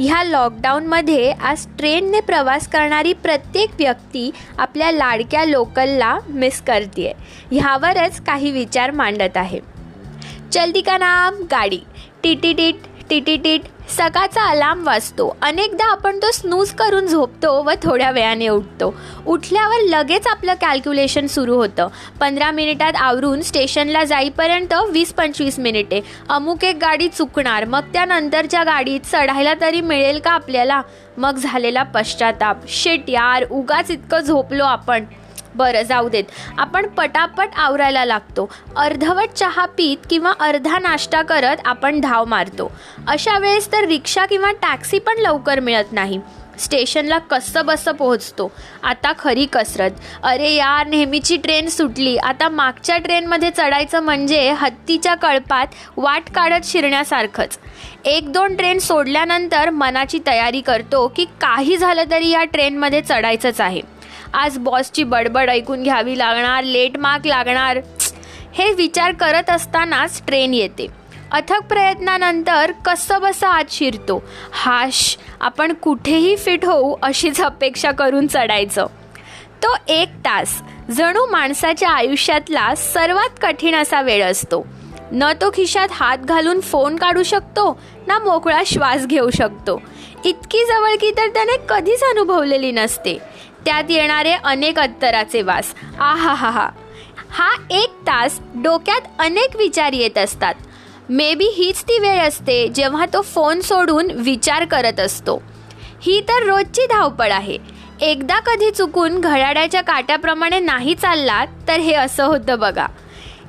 ह्या लॉकडाऊनमध्ये आज ट्रेनने प्रवास करणारी प्रत्येक व्यक्ती आपल्या लाडक्या लोकलला मिस करते ह्यावरच काही विचार मांडत आहे. चलती का नाम? गाडी. टिटिटिट टिटिटिट सकाळचा अलार्म वाजतो. अनेकदा आपण तो स्नूज करून झोपतो व थोड्या वेळाने उठतो. उठल्यावर लगेच आपलं कॅल्क्युलेशन सुरू होतं. पंधरा मिनिटात आवरून स्टेशनला जाईपर्यंत वीस पंचवीस मिनिटे. अमुक एक गाडी चुकणार मग त्यानंतरच्या गाडीत चढायला तरी मिळेल का आपल्याला? मग झालेला पश्चाताप. शेट यार उगाच इतकं झोपलो आपण. बरं जाऊ देत. आपण पटापट आवरायला लागतो. अर्धवट चहा पीत किंवा अर्धा नाश्ता करत आपण धाव मारतो. अशा वेळेस तर रिक्षा किंवा टॅक्सी पण लवकर मिळत नाही. स्टेशनला कसं बसं पोहोचतो. आता खरी कसरत. अरे यार नेहमीची ट्रेन सुटली. आता मागच्या ट्रेनमध्ये चढायचं म्हणजे हत्तीच्या कळपात वाट काढत शिरण्यासारखंच. एक दोन ट्रेन सोडल्यानंतर मनाची तयारी करतो की काही झालं तरी या ट्रेनमध्ये चढायचंच आहे. आज बॉसची बडबड ऐकून घ्यावी लागणार लेट मार्क लागणार. हे विचार करत असतानाच ट्रेन येते. अथक प्रयत्नानंतर कसं बसं आत शिरतो. हाश आपण कुठेही फिट होऊ अशीच अपेक्षा करून चढायचं. तो एक तास. जणू माणसाच्या आयुष्यातला सर्वात कठीण असा वेळ असतो. न तो खिशात हात घालून फोन काढू शकतो ना मोकळा श्वास घेऊ शकतो. इतकी जवळकी तर त्याने कधीच अनुभवलेली नसते. त्यात येणारे अनेक अत्तराचे वास. आ हा हा. हा हा एक तास डोक्यात अनेक विचार येत असतात. मे बी हीच ती वेळ असते जेव्हा तो फोन सोडून विचार करत असतो. ही तर रोजची धावपळ आहे. एकदा कधी चुकून घड्याळ्याच्या काट्याप्रमाणे नाही चालला तर हे असं होतं बघा.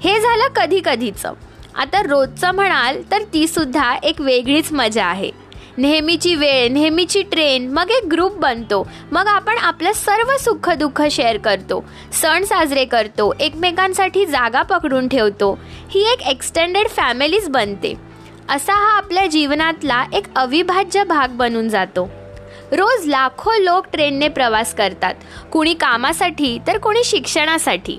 हे झालं कधी कधीचं. आता रोजचं म्हणाल तर ती सुद्धा एक वेगळीच मजा आहे. नेहमीची वेळ नेहमीची ट्रेन मग एक ग्रुप बनतो. मग आपण आपलं सर्व सुख दुःख शेअर करतो. सण साजरे करतो. एकमेकांसाठी जागा पकडून ठेवतो. ही एक एक्सटेंडेड फॅमिलीज बनते. असा हा आपल्या जीवनातला एक अविभाज्य भाग बनून जातो. रोज लाखो लोक ट्रेनने प्रवास करतात. कुणी कामासाठी तर कोणी शिक्षणासाठी.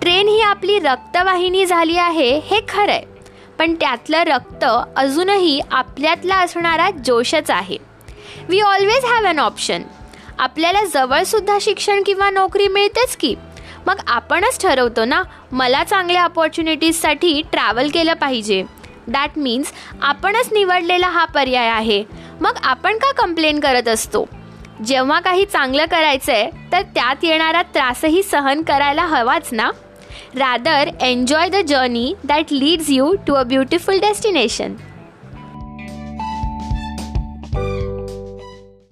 ट्रेन ही आपली रक्तवाहिनी झाली आहे हे खरं आहे पण त्यातलं रक्त अजूनही आपल्यातला असणारा जोशच आहे. We always have an option आपल्याला जवळसुद्धा शिक्षण किंवा नोकरी मिळतेच की. मग आपणच ठरवतो ना मला चांगल्या अपॉर्च्युनिटीजसाठी ट्रॅव्हल केलं पाहिजे. दॅट मीन्स आपणच निवडलेला हा पर्याय आहे. मग आपण का कंप्लेन करत असतो? जेव्हा काही चांगलं करायचं आहे तर त्यात येणारा त्रासही सहन करायला हवाच ना? Rather, enjoy the journey that leads you to a beautiful destination.